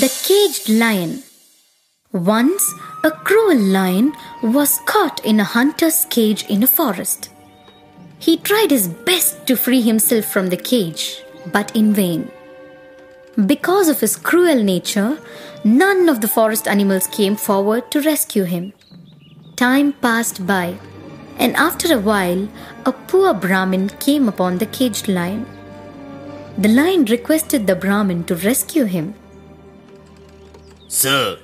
The Caged Lion. Once, a cruel lion was caught in a hunter's cage in a forest. He tried his best to free himself from the cage, but in vain. Because of his cruel nature, none of the forest animals came forward to rescue him. Time passed by, and after a while, a poor Brahmin came upon the caged lion. The lion requested the Brahmin to rescue him. Sir,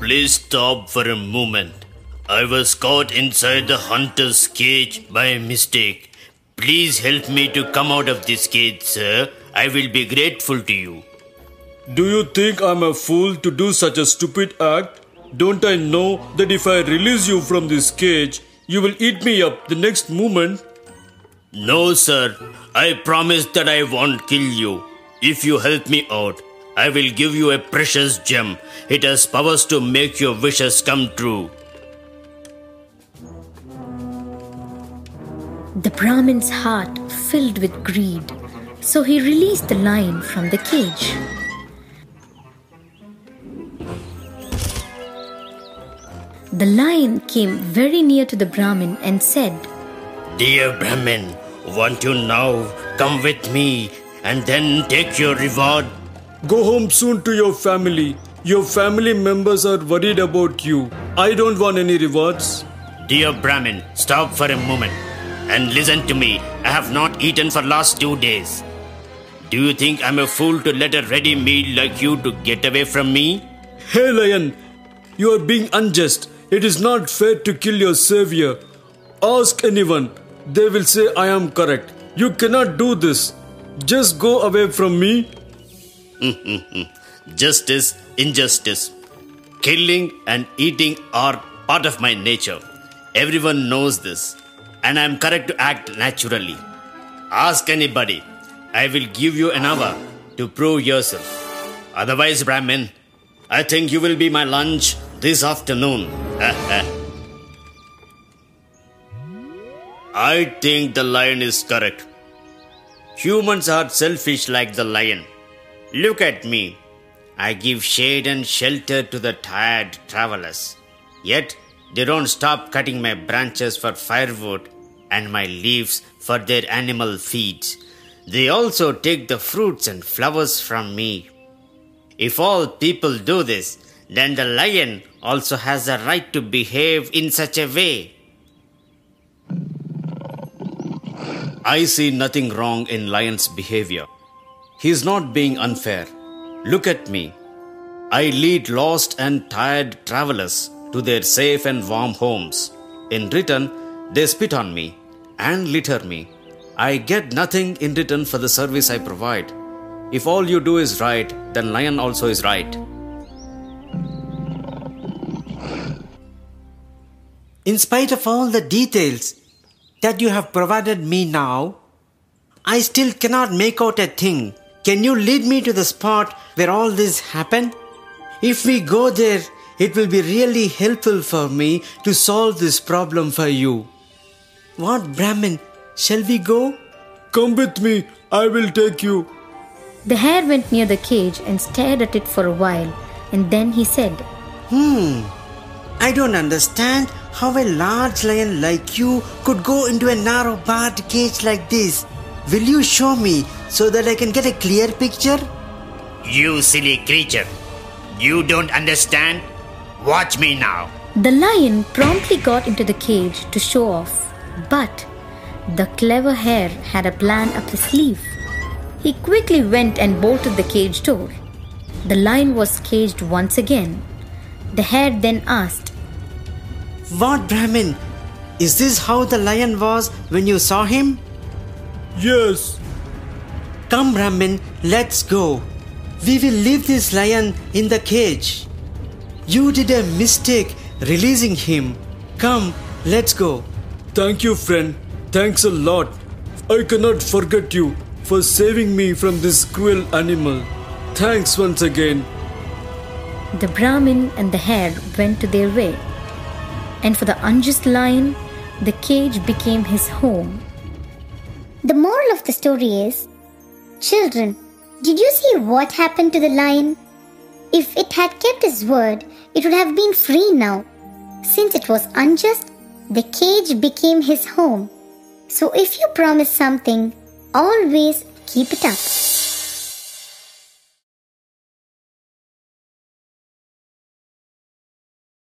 please stop for a moment. I was caught inside the hunter's cage by mistake. Please help me to come out of this cage, sir. I will be grateful to you. Do you think I'm a fool to do such a stupid act? Don't I know that if I release you from this cage, you will eat me up the next moment? No, sir. I promise that I won't kill you. If you help me out, I will give you a precious gem. It has powers to make your wishes come true. The Brahmin's heart filled with greed, so he released the lion from the cage. The lion came very near to the Brahmin and said, Dear Brahmin, won't you now come with me and then take your reward? Go home soon to your family. Your family members are worried about you. I don't want any rewards. Dear Brahmin, stop for a moment and listen to me. I have not eaten for last two days. Do you think I'm a fool to let a ready meal like you to get away from me? Hey lion, you are being unjust. It is not fair to kill your savior. Ask anyone, they will say I am correct. You cannot do this. Just go away from me. Justice, injustice. Killing and eating are part of my nature. Everyone knows this, and I am correct to act naturally. Ask anybody. I will give you an hour to prove yourself. Otherwise, Brahmin, I think you will be my lunch this afternoon. I think the lion is correct. Humans are selfish like the lion. Look at me. I give shade and shelter to the tired travelers. Yet they don't stop cutting my branches for firewood and my leaves for their animal feeds. They also take the fruits and flowers from me. If all people do this, then the lion also has a right to behave in such a way. I see nothing wrong in lion's behavior. He is not being unfair. Look at me. I lead lost and tired travelers to their safe and warm homes. In return, they spit on me and litter me. I get nothing in return for the service I provide. If all you do is right, then lion also is right. In spite of all the details that you have provided me now, I still cannot make out a thing. Can you lead me to the spot where all this happened? If we go there, it will be really helpful for me to solve this problem for you. What, Brahmin, shall we go? Come with me, I will take you. The hare went near the cage and stared at it for a while, and then he said, Hmm, I don't understand how a large lion like you could go into a narrow barred cage like this. Will you show me so that I can get a clear picture? You silly creature. You don't understand? Watch me now. The lion promptly got into the cage to show off, but the clever hare had a plan up his sleeve. He quickly went and bolted the cage door. The lion was caged once again. The hare then asked, What, Brahmin? Is this how the lion was when you saw him? Yes. Come, Brahmin, let's go. We will leave this lion in the cage. You did a mistake releasing him. Come, let's go. Thank you, friend. Thanks a lot. I cannot forget you for saving me from this cruel animal. Thanks once again. The Brahmin and the hare went to their way. And for the unjust lion, the cage became his home. The moral of the story is Children, did you see what happened to the lion? If it had kept its word, it would have been free now. Since it was unjust, the cage became his home. So if you promise something, always keep it up.